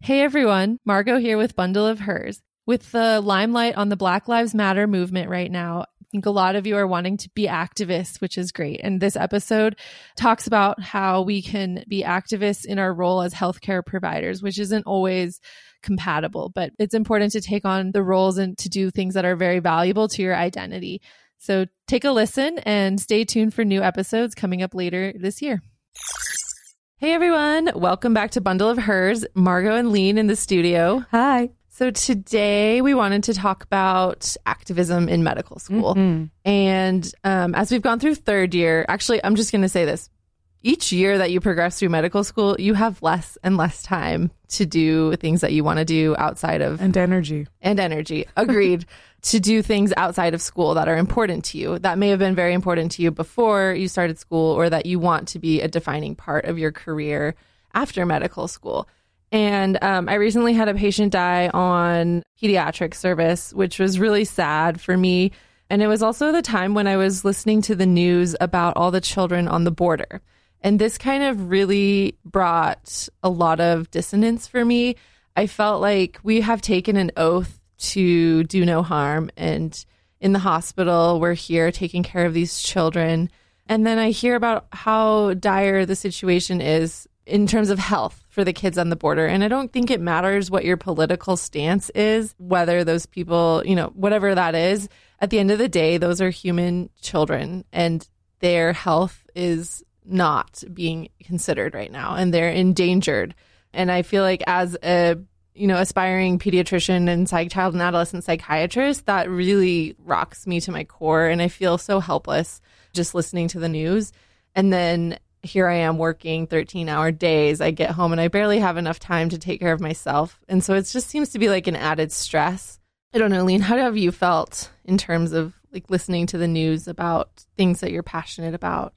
Hey everyone, Margaux here with Bundle of Hers. With the limelight on the Black Lives Matter movement right now, I think a lot of you are wanting to be activists, which is great. And this episode talks about how we can be activists in our role as healthcare providers, which isn't always compatible, but it's important to take on the roles and to do things that are very valuable to your identity. So take a listen and stay tuned for new episodes coming up later this year. Hey everyone, welcome back to Bundle of Hers. Margaux and Leen in the studio. Hi. So today we wanted to talk about activism in medical school. Mm-hmm. And um, as we've gone through third year, actually, I'm just going to say this. Each year that you progress through medical school, you have less and less time to do things that you want to do outside of And energy. and energy. Agreed. to do things outside of school that are important to you that may have been very important to you before you started school or that you want to be a defining part of your career after medical school. And um, I recently had a patient die on pediatric service, which was really sad for me. And it was also the time when I was listening to the news about all the children on the border. And this kind of really brought a lot of dissonance for me. I felt like we have taken an oath to do no harm. And in the hospital, we're here taking care of these children. And then I hear about how dire the situation is in terms of health for the kids on the border. And I don't think it matters what your political stance is, whether those people, you know, whatever that is. At the end of the day, those are human children and their health is not being considered right now and they're endangered. And I feel like as a you know, aspiring pediatrician and psych child and adolescent psychiatrist, that really rocks me to my core. And I feel so helpless just listening to the news. And then here I am working 13 hour days. I get home and I barely have enough time to take care of myself. And so it just seems to be like an added stress. I don't know, Leen, how have you felt in terms of like listening to the news about things that you're passionate about,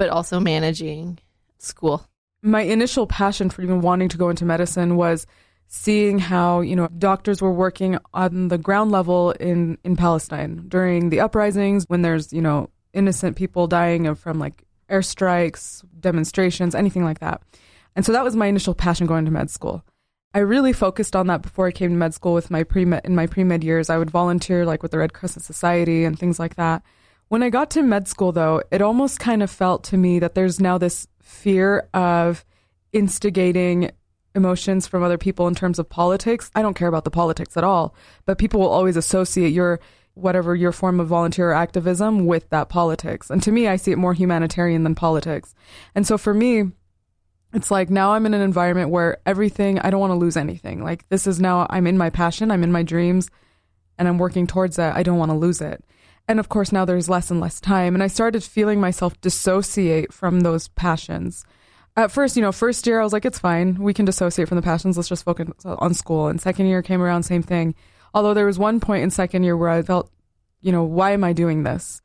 but also managing school? My initial passion for even wanting to go into medicine was seeing how you know doctors were working on the ground level in in Palestine during the uprisings when there's you know innocent people dying from like airstrikes, demonstrations, anything like that. And so that was my initial passion going to med school. I really focused on that before I came to med school with my pre in my pre med years. I would volunteer like with the Red Crescent Society and things like that. When I got to med school though, it almost kind of felt to me that there's now this fear of instigating emotions from other people in terms of politics. I don't care about the politics at all, but people will always associate your whatever your form of volunteer activism with that politics. And to me, I see it more humanitarian than politics. And so for me, it's like now I'm in an environment where everything, I don't want to lose anything. Like this is now, I'm in my passion, I'm in my dreams, and I'm working towards that. I don't want to lose it. And of course, now there's less and less time. And I started feeling myself dissociate from those passions at first, you know, first year I was like, it's fine. We can dissociate from the passions. Let's just focus on school. And second year came around, same thing. Although there was one point in second year where I felt, you know, why am I doing this?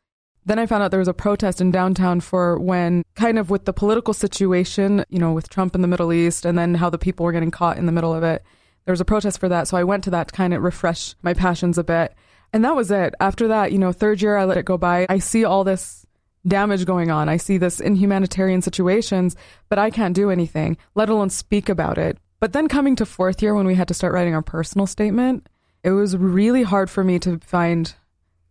Then I found out there was a protest in downtown for when, kind of with the political situation, you know, with Trump in the Middle East and then how the people were getting caught in the middle of it. There was a protest for that. So I went to that to kind of refresh my passions a bit. And that was it. After that, you know, third year, I let it go by. I see all this damage going on. I see this in humanitarian situations, but I can't do anything, let alone speak about it. But then coming to fourth year when we had to start writing our personal statement, it was really hard for me to find,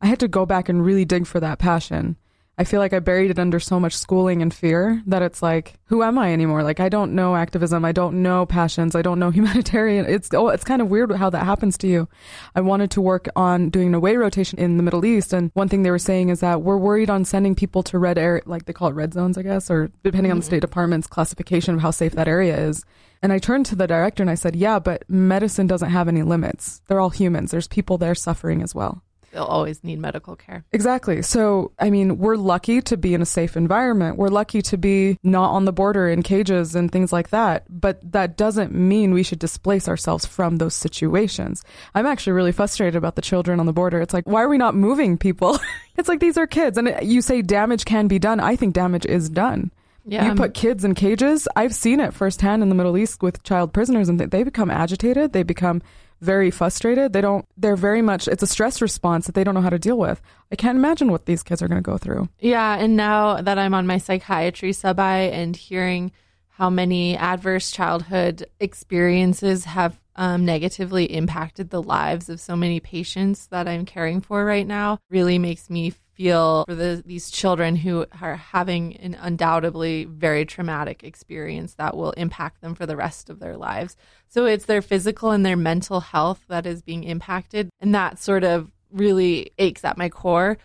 I had to go back and really dig for that passion. I feel like I buried it under so much schooling and fear that it's like, who am I anymore? Like I don't know activism, I don't know passions, I don't know humanitarian. It's oh, it's kind of weird how that happens to you. I wanted to work on doing an away rotation in the Middle East, and one thing they were saying is that we're worried on sending people to red area, like they call it red zones, I guess, or depending mm-hmm. on the State Department's classification of how safe that area is. And I turned to the director and I said, "Yeah, but medicine doesn't have any limits. They're all humans. There's people there suffering as well." They'll always need medical care. Exactly. So, I mean, we're lucky to be in a safe environment. We're lucky to be not on the border in cages and things like that. But that doesn't mean we should displace ourselves from those situations. I'm actually really frustrated about the children on the border. It's like, why are we not moving people? it's like these are kids. And you say damage can be done. I think damage is done. Yeah. You put kids in cages. I've seen it firsthand in the Middle East with child prisoners, and they become agitated. They become very frustrated. They don't, they're very much, it's a stress response that they don't know how to deal with. I can't imagine what these kids are going to go through. Yeah. And now that I'm on my psychiatry sub I and hearing how many adverse childhood experiences have um, negatively impacted the lives of so many patients that I'm caring for right now really makes me feel for the, these children who are having an undoubtedly very traumatic experience that will impact them for the rest of their lives. So it's their physical and their mental health that is being impacted. And that sort of really aches at my core.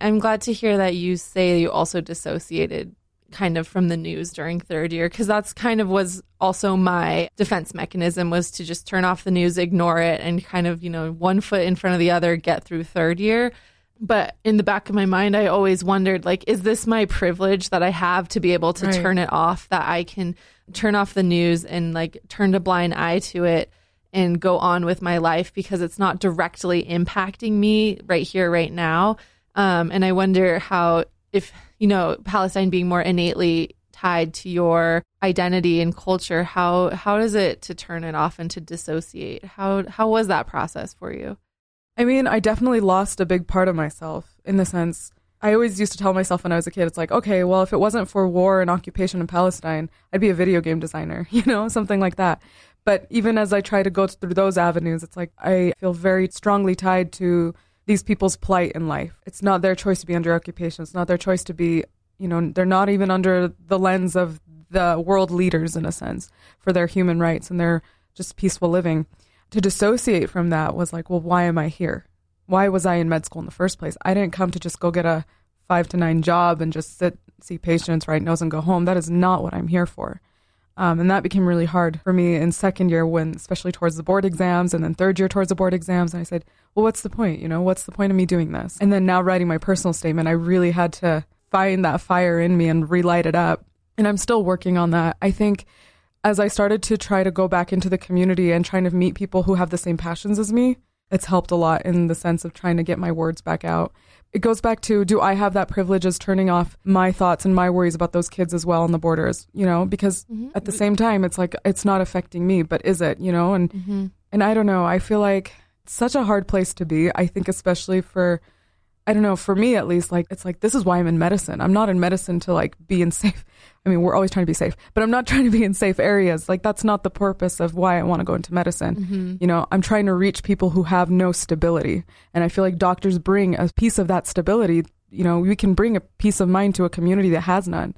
I'm glad to hear that you say you also dissociated kind of from the news during third year because that's kind of was also my defense mechanism was to just turn off the news ignore it and kind of you know one foot in front of the other get through third year but in the back of my mind i always wondered like is this my privilege that i have to be able to right. turn it off that i can turn off the news and like turn a blind eye to it and go on with my life because it's not directly impacting me right here right now? Um, and i wonder how if you know palestine being more innately tied to your identity and culture how how is it to turn it off and to dissociate? How how was that process for you I mean, I definitely lost a big part of myself in the sense I always used to tell myself when I was a kid, it's like, okay, well, if it wasn't for war and occupation in Palestine, I'd be a video game designer, you know, something like that. But even as I try to go through those avenues, it's like I feel very strongly tied to these people's plight in life. It's not their choice to be under occupation. It's not their choice to be, you know, they're not even under the lens of the world leaders in a sense for their human rights and their just peaceful living to dissociate from that was like, well, why am I here? Why was I in med school in the first place? I didn't come to just go get a five to nine job and just sit, see patients, write notes, and go home. That is not what I'm here for. Um, and that became really hard for me in second year when, especially towards the board exams, and then third year towards the board exams. And I said, well, what's the point? You know, what's the point of me doing this? And then now writing my personal statement, I really had to find that fire in me and relight it up. And I'm still working on that. I think as I started to try to go back into the community and trying to meet people who have the same passions as me, it's helped a lot in the sense of trying to get my words back out. It goes back to do I have that privilege as turning off my thoughts and my worries about those kids as well on the borders, you know, because mm-hmm. at the same time it's like it's not affecting me, but is it, you know? And mm-hmm. and I don't know, I feel like it's such a hard place to be. I think especially for I don't know, for me at least, like it's like this is why I'm in medicine. I'm not in medicine to like be in safe. I mean, we're always trying to be safe, but I'm not trying to be in safe areas. Like that's not the purpose of why I want to go into medicine. Mm-hmm. You know, I'm trying to reach people who have no stability, and I feel like doctors bring a piece of that stability. You know, we can bring a peace of mind to a community that has none.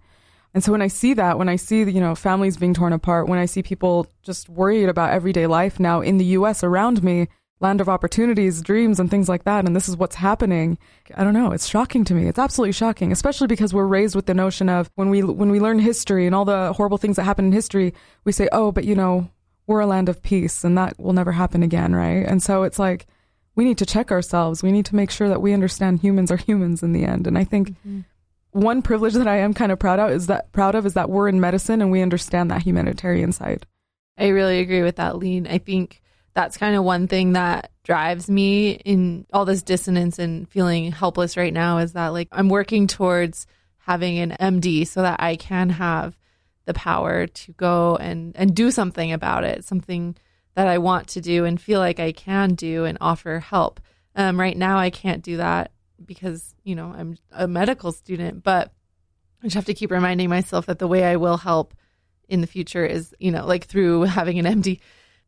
And so when I see that, when I see, you know, families being torn apart, when I see people just worried about everyday life now in the US around me, land of opportunities, dreams, and things like that. And this is what's happening. I don't know. It's shocking to me. It's absolutely shocking, especially because we're raised with the notion of when we when we learn history and all the horrible things that happen in history, we say, "Oh, but you know, we're a land of peace, and that will never happen again," right? And so it's like we need to check ourselves. We need to make sure that we understand humans are humans in the end. And I think. Mm-hmm. One privilege that I am kind of proud of is that proud of is that we're in medicine and we understand that humanitarian side. I really agree with that, Leen. I think that's kind of one thing that drives me in all this dissonance and feeling helpless right now is that like I'm working towards having an MD so that I can have the power to go and and do something about it, something that I want to do and feel like I can do and offer help. Um, right now, I can't do that because you know I'm a medical student, but I just have to keep reminding myself that the way I will help in the future is you know like through having an MD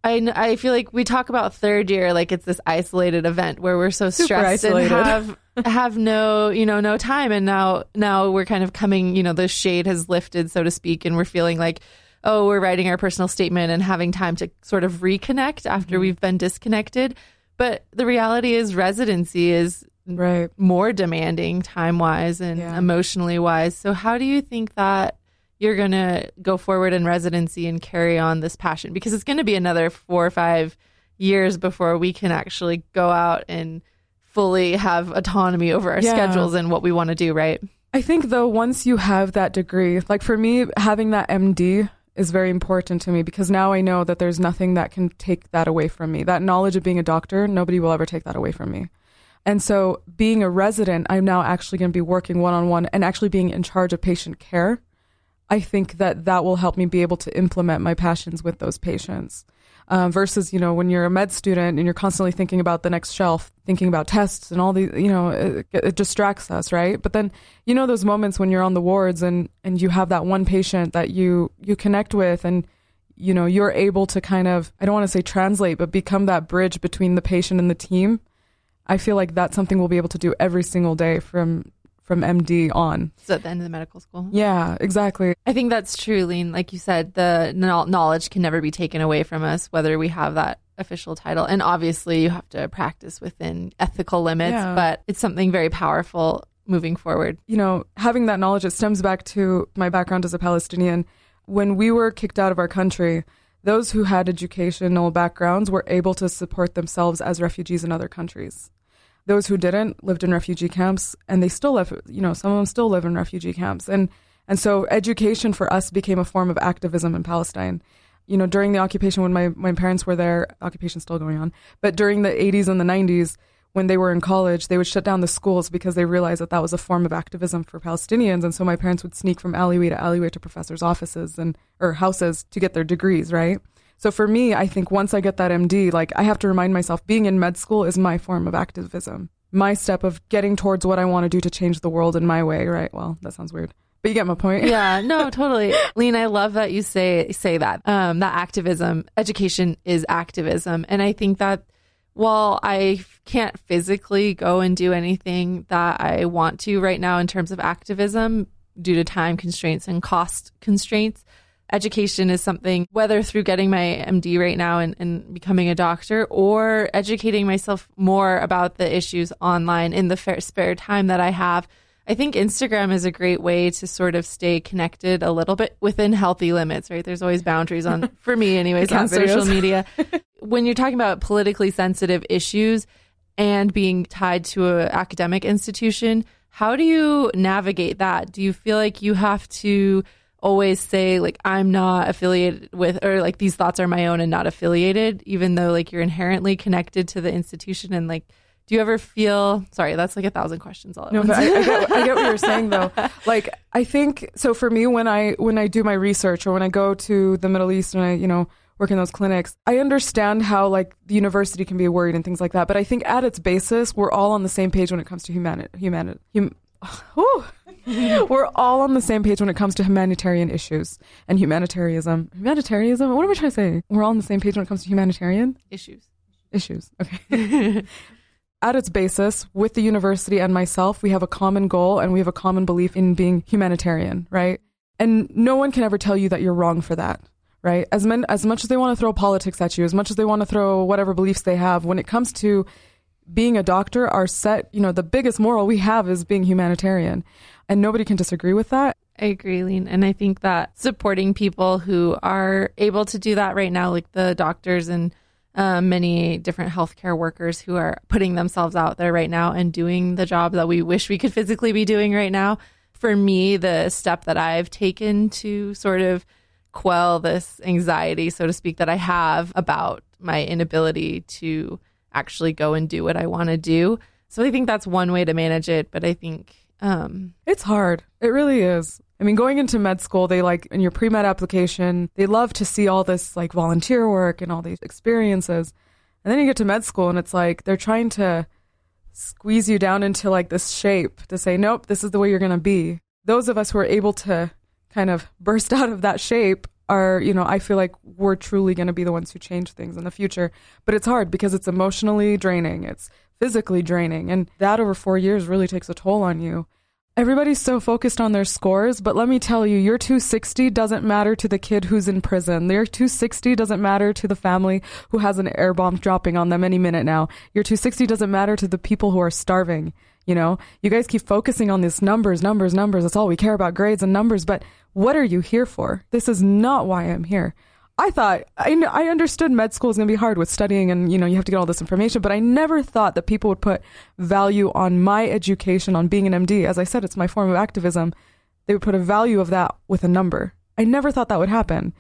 I, I feel like we talk about third year like it's this isolated event where we're so stressed and have have no you know no time. And now now we're kind of coming you know the shade has lifted so to speak and we're feeling like oh we're writing our personal statement and having time to sort of reconnect after mm-hmm. we've been disconnected. But the reality is residency is right. more demanding time wise and yeah. emotionally wise so how do you think that you're going to go forward in residency and carry on this passion because it's going to be another four or five years before we can actually go out and fully have autonomy over our yeah. schedules and what we want to do, right? I think though, once you have that degree, like for me, having that MD is very important to me because now I know that there's nothing that can take that away from me. That knowledge of being a doctor, nobody will ever take that away from me. And so, being a resident, I'm now actually going to be working one on one and actually being in charge of patient care I think that that will help me be able to implement my passions with those patients. Uh, versus, you know, when you're a med student and you're constantly thinking about the next shelf, thinking about tests and all these, you know, it, it distracts us, right? But then, you know, those moments when you're on the wards and, and you have that one patient that you, you connect with and, you know, you're able to kind of, I don't want to say translate, but become that bridge between the patient and the team. I feel like that's something we'll be able to do every single day from from MD on. So at the end of the medical school. Yeah, exactly. I think that's true, Leen. Like you said, the knowledge can never be taken away from us, whether we have that official title. And obviously, you have to practice within ethical limits, yeah. but it's something very powerful moving forward. You know, having that knowledge, it stems back to my background as a Palestinian. When we were kicked out of our country, those who had educational backgrounds were able to support themselves as refugees in other countries. Those who didn't lived in refugee camps, and they still live. You know, some of them still live in refugee camps, and and so education for us became a form of activism in Palestine. You know, during the occupation, when my my parents were there, occupation's still going on, but during the 80s and the 90s, when they were in college, they would shut down the schools because they realized that that was a form of activism for Palestinians. And so my parents would sneak from alleyway to alleyway to professors' offices and or houses to get their degrees, right? So for me, I think once I get that MD, like I have to remind myself being in med school is my form of activism. My step of getting towards what I want to do to change the world in my way, right? Well, that sounds weird. But you get my point. yeah, no, totally. Leen, I love that you say say that. Um, that activism, education is activism. And I think that while I can't physically go and do anything that I want to right now in terms of activism due to time constraints and cost constraints, education is something, whether through getting my MD right now and, and becoming a doctor or educating myself more about the issues online in the fair, spare time that I have. I think Instagram is a great way to sort of stay connected a little bit within healthy limits, right? There's always boundaries on, for me anyways, on social media. when you're talking about politically sensitive issues and being tied to an academic institution, how do you navigate that? Do you feel like you have to always say like I'm not affiliated with or like these thoughts are my own and not affiliated even though like you're inherently connected to the institution and like do you ever feel sorry that's like a thousand questions all at no, once. I, I, get, I get what you're saying though like I think so for me when I when I do my research or when I go to the Middle East and I you know work in those clinics I understand how like the university can be worried and things like that but I think at its basis we're all on the same page when it comes to humanity humanity hum, We're all on the same page when it comes to humanitarian issues and humanitarianism. Humanitarianism? What am I trying to say? We're all on the same page when it comes to humanitarian issues. Issues. Okay. At its basis, with the university and myself, we have a common goal and we have a common belief in being humanitarian, right? And no one can ever tell you that you're wrong for that, right? As men, as much as they want to throw politics at you, as much as they want to throw whatever beliefs they have, when it comes to being a doctor, our set, you know, the biggest moral we have is being humanitarian. And nobody can disagree with that. I agree, Leen. And I think that supporting people who are able to do that right now, like the doctors and uh, many different healthcare workers who are putting themselves out there right now and doing the job that we wish we could physically be doing right now. For me, the step that I've taken to sort of quell this anxiety, so to speak, that I have about my inability to actually go and do what I want to do. So I think that's one way to manage it. But I think um, it's hard. It really is. I mean, going into med school, they like in your pre med application, they love to see all this like volunteer work and all these experiences. And then you get to med school and it's like they're trying to squeeze you down into like this shape to say, nope, this is the way you're going to be. Those of us who are able to kind of burst out of that shape are, you know, I feel like we're truly going to be the ones who change things in the future. But it's hard because it's emotionally draining, it's physically draining, and that over four years really takes a toll on you. Everybody's so focused on their scores, but let me tell you, your 260 doesn't matter to the kid who's in prison. Your 260 doesn't matter to the family who has an air bomb dropping on them any minute now. Your 260 doesn't matter to the people who are starving. You know, you guys keep focusing on these numbers, numbers, numbers. That's all we care about grades and numbers. But what are you here for? This is not why I'm here. I thought I, I understood med school is going to be hard with studying and you know you have to get all this information, but I never thought that people would put value on my education on being an MD. As I said, it's my form of activism. They would put a value of that with a number. I never thought that would happen.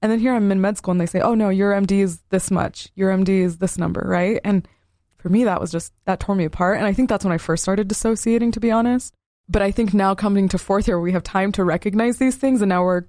And then here I'm in med school and they say, "Oh no, your MD is this much. Your MD is this number, right?" And for me that was just that tore me apart and I think that's when I first started dissociating to be honest. But I think now coming to fourth year we have time to recognize these things and now we're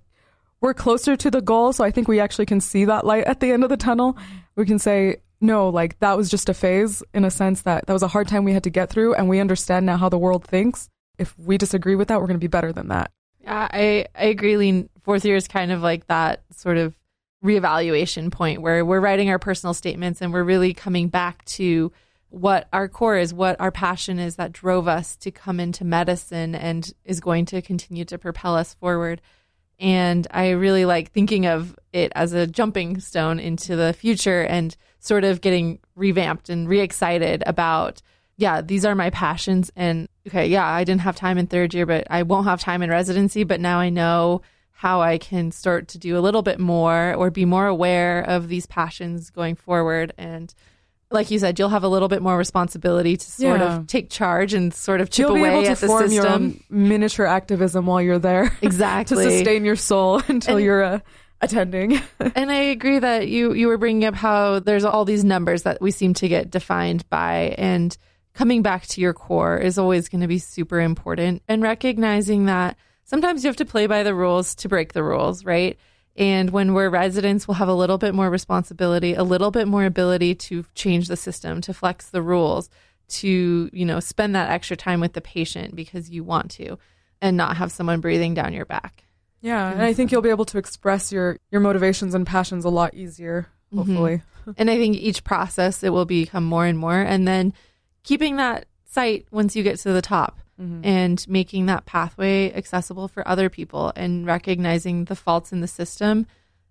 we're closer to the goal. So I think we actually can see that light at the end of the tunnel. We can say, no, like that was just a phase in a sense that that was a hard time we had to get through. And we understand now how the world thinks. If we disagree with that, we're going to be better than that. Yeah, I, I agree, Leen. Fourth year is kind of like that sort of reevaluation point where we're writing our personal statements and we're really coming back to what our core is, what our passion is that drove us to come into medicine and is going to continue to propel us forward. And I really like thinking of it as a jumping stone into the future and sort of getting revamped and re excited about, yeah, these are my passions. And okay, yeah, I didn't have time in third year, but I won't have time in residency. But now I know how I can start to do a little bit more or be more aware of these passions going forward. And like you said, you'll have a little bit more responsibility to sort Yeah. of take charge and sort of chip You'll be away able to at the form system. your own miniature activism while you're there Exactly. to sustain your soul until And- you're uh, attending. and I agree that you you were bringing up how there's all these numbers that we seem to get defined by, and coming back to your core is always going to be super important, and recognizing that sometimes you have to play by the rules to break the rules, right? And when we're residents, we'll have a little bit more responsibility, a little bit more ability to change the system, to flex the rules, to you know spend that extra time with the patient because you want to, and not have someone breathing down your back. Yeah, and I think you'll be able to express your your motivations and passions a lot easier. Mm-hmm. Hopefully, And I think each process it will become more and more. And then keeping that sight once you get to the top and making that pathway accessible for other people and recognizing the faults in the system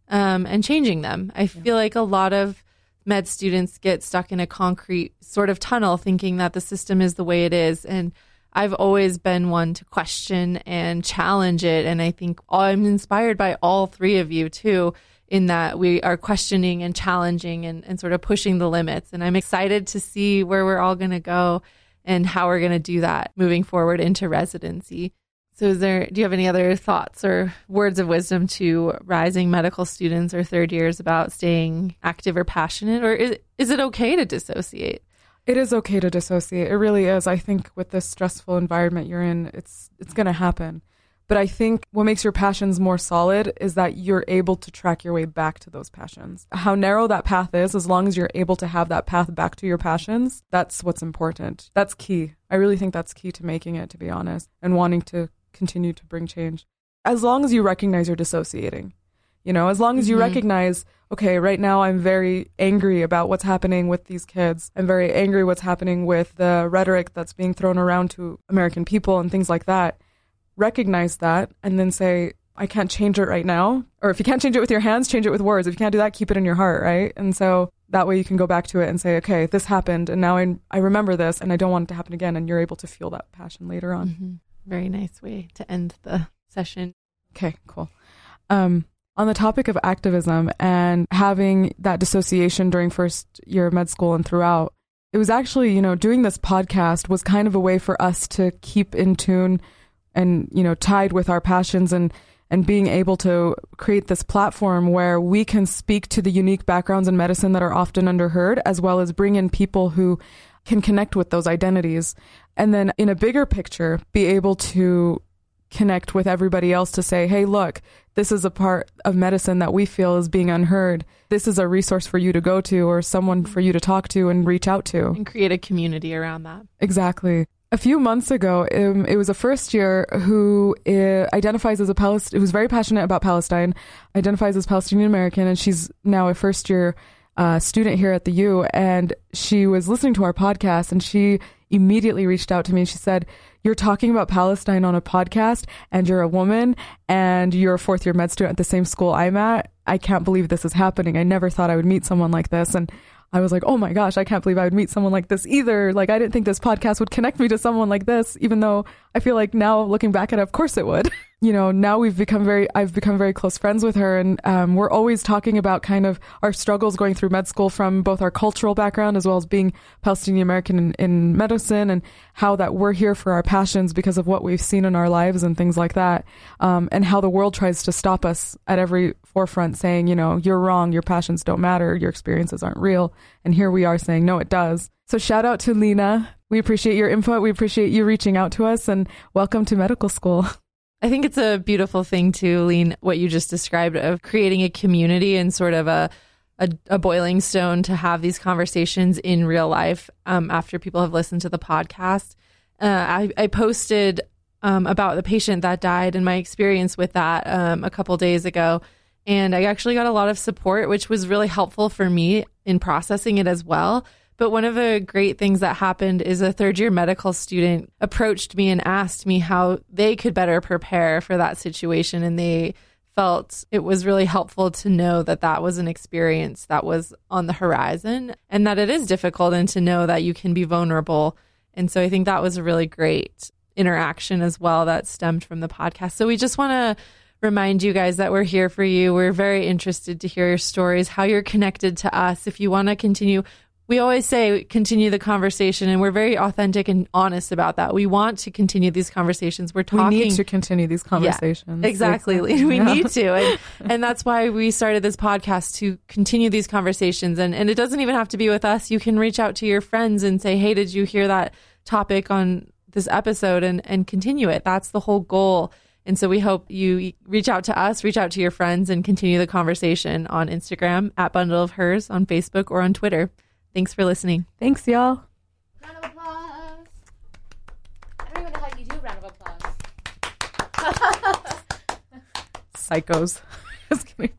um, and changing them. I feel like a lot of med students get stuck in a concrete sort of tunnel thinking that the system is the way it is. And I've always been one to question and challenge it. And I think I'm inspired by all three of you too, in that we are questioning and challenging and, and sort of pushing the limits. And I'm excited to see where we're all going to go and how we're going to do that moving forward into residency. So, is there, do you have any other thoughts or words of wisdom to rising medical students or third years about staying active or passionate? Or is, is it okay to dissociate? it is okay to dissociate. It really is. I think with this stressful environment you're in, it's it's going to happen. But I think what makes your passions more solid is that you're able to track your way back to those passions. How narrow that path is, as long as you're able to have that path back to your passions, that's what's important. That's key. I really think that's key to making it, to be honest, and wanting to continue to bring change. As long as you recognize you're dissociating, you know, as long as you Mhm. recognize, okay, right now I'm very angry about what's happening with these kids. I'm very angry what's happening with the rhetoric that's being thrown around to American people and things like that. Recognize that and then say, I can't change it right now. Or if you can't change it with your hands, change it with words. If you can't do that, keep it in your heart, right? And so that way you can go back to it and say, okay, this happened and now I, I remember this and I don't want it to happen again. And you're able to feel that passion later on. Mm-hmm. Very nice way to end the session. Okay, cool. Um, on the topic of activism and having that dissociation during first year of med school and throughout, it was actually, you know, doing this podcast was kind of a way for us to keep in tune and, you know, tied with our passions and and being able to create this platform where we can speak to the unique backgrounds in medicine that are often underheard, as well as bring in people who can connect with those identities. And then in a bigger picture, be able to connect with everybody else to say, hey, look, this is a part of medicine that we feel is being unheard. This is a resource for you to go to or someone for you to talk to and reach out to. And create a community around that. Exactly. A few months ago, um, it was a first year who uh, identifies as a Palestinian, who's very passionate about Palestine, identifies as Palestinian American, and she's now a first year uh, student here at the U. And she was listening to our podcast, and she immediately reached out to me. and She said, "You're talking about Palestine on a podcast, and you're a woman, and you're a fourth year med student at the same school I'm at. I can't believe this is happening. I never thought I would meet someone like this." And I was like, oh my gosh, I can't believe I would meet someone like this either. Like, I didn't think this podcast would connect me to someone like this, even though I feel like now looking back at it, of course it would. you know, now we've become very, I've become very close friends with her. And um, we're always talking about kind of our struggles going through med school from both our cultural background as well as being Palestinian American in, in medicine and how that we're here for our passions because of what we've seen in our lives and things like that. Um, and how the world tries to stop us at every forefront saying, you know, you're wrong, your passions don't matter, your experiences aren't real. And here we are saying, no, it does. So shout out to Lena. We appreciate your input. We appreciate you reaching out to us and welcome to medical school. I think it's a beautiful thing to Leen what you just described of creating a community and sort of a a, a boiling stone to have these conversations in real life um, after people have listened to the podcast. Uh, I, I, posted um, about the patient that died and my experience with that um, a couple days ago. And I actually got a lot of support, which was really helpful for me in processing it as well. But one of the great things that happened is a third year medical student approached me and asked me how they could better prepare for that situation. And they felt it was really helpful to know that that was an experience that was on the horizon and that it is difficult and to know that you can be vulnerable. And so I think that was a really great interaction as well that stemmed from the podcast. So we just want to remind you guys that we're here for you. We're very interested to hear your stories, how you're connected to us. If you want to continue, we always say continue the conversation and we're very authentic and honest about that. We want to continue these conversations. We're talking We need to continue these conversations. Yeah, exactly. We yeah. need to. And, and that's why we started this podcast to continue these conversations and and it doesn't even have to be with us. You can reach out to your friends and say, "Hey, did you hear that topic on this episode?" and and continue it. That's the whole goal. And so we hope you reach out to us, reach out to your friends, and continue the conversation on Instagram at Bundle of Hers, on Facebook, or on Twitter. Thanks for listening. Thanks, y'all. Round of applause. I don't even know how you do round of applause. Psychos. Just kidding.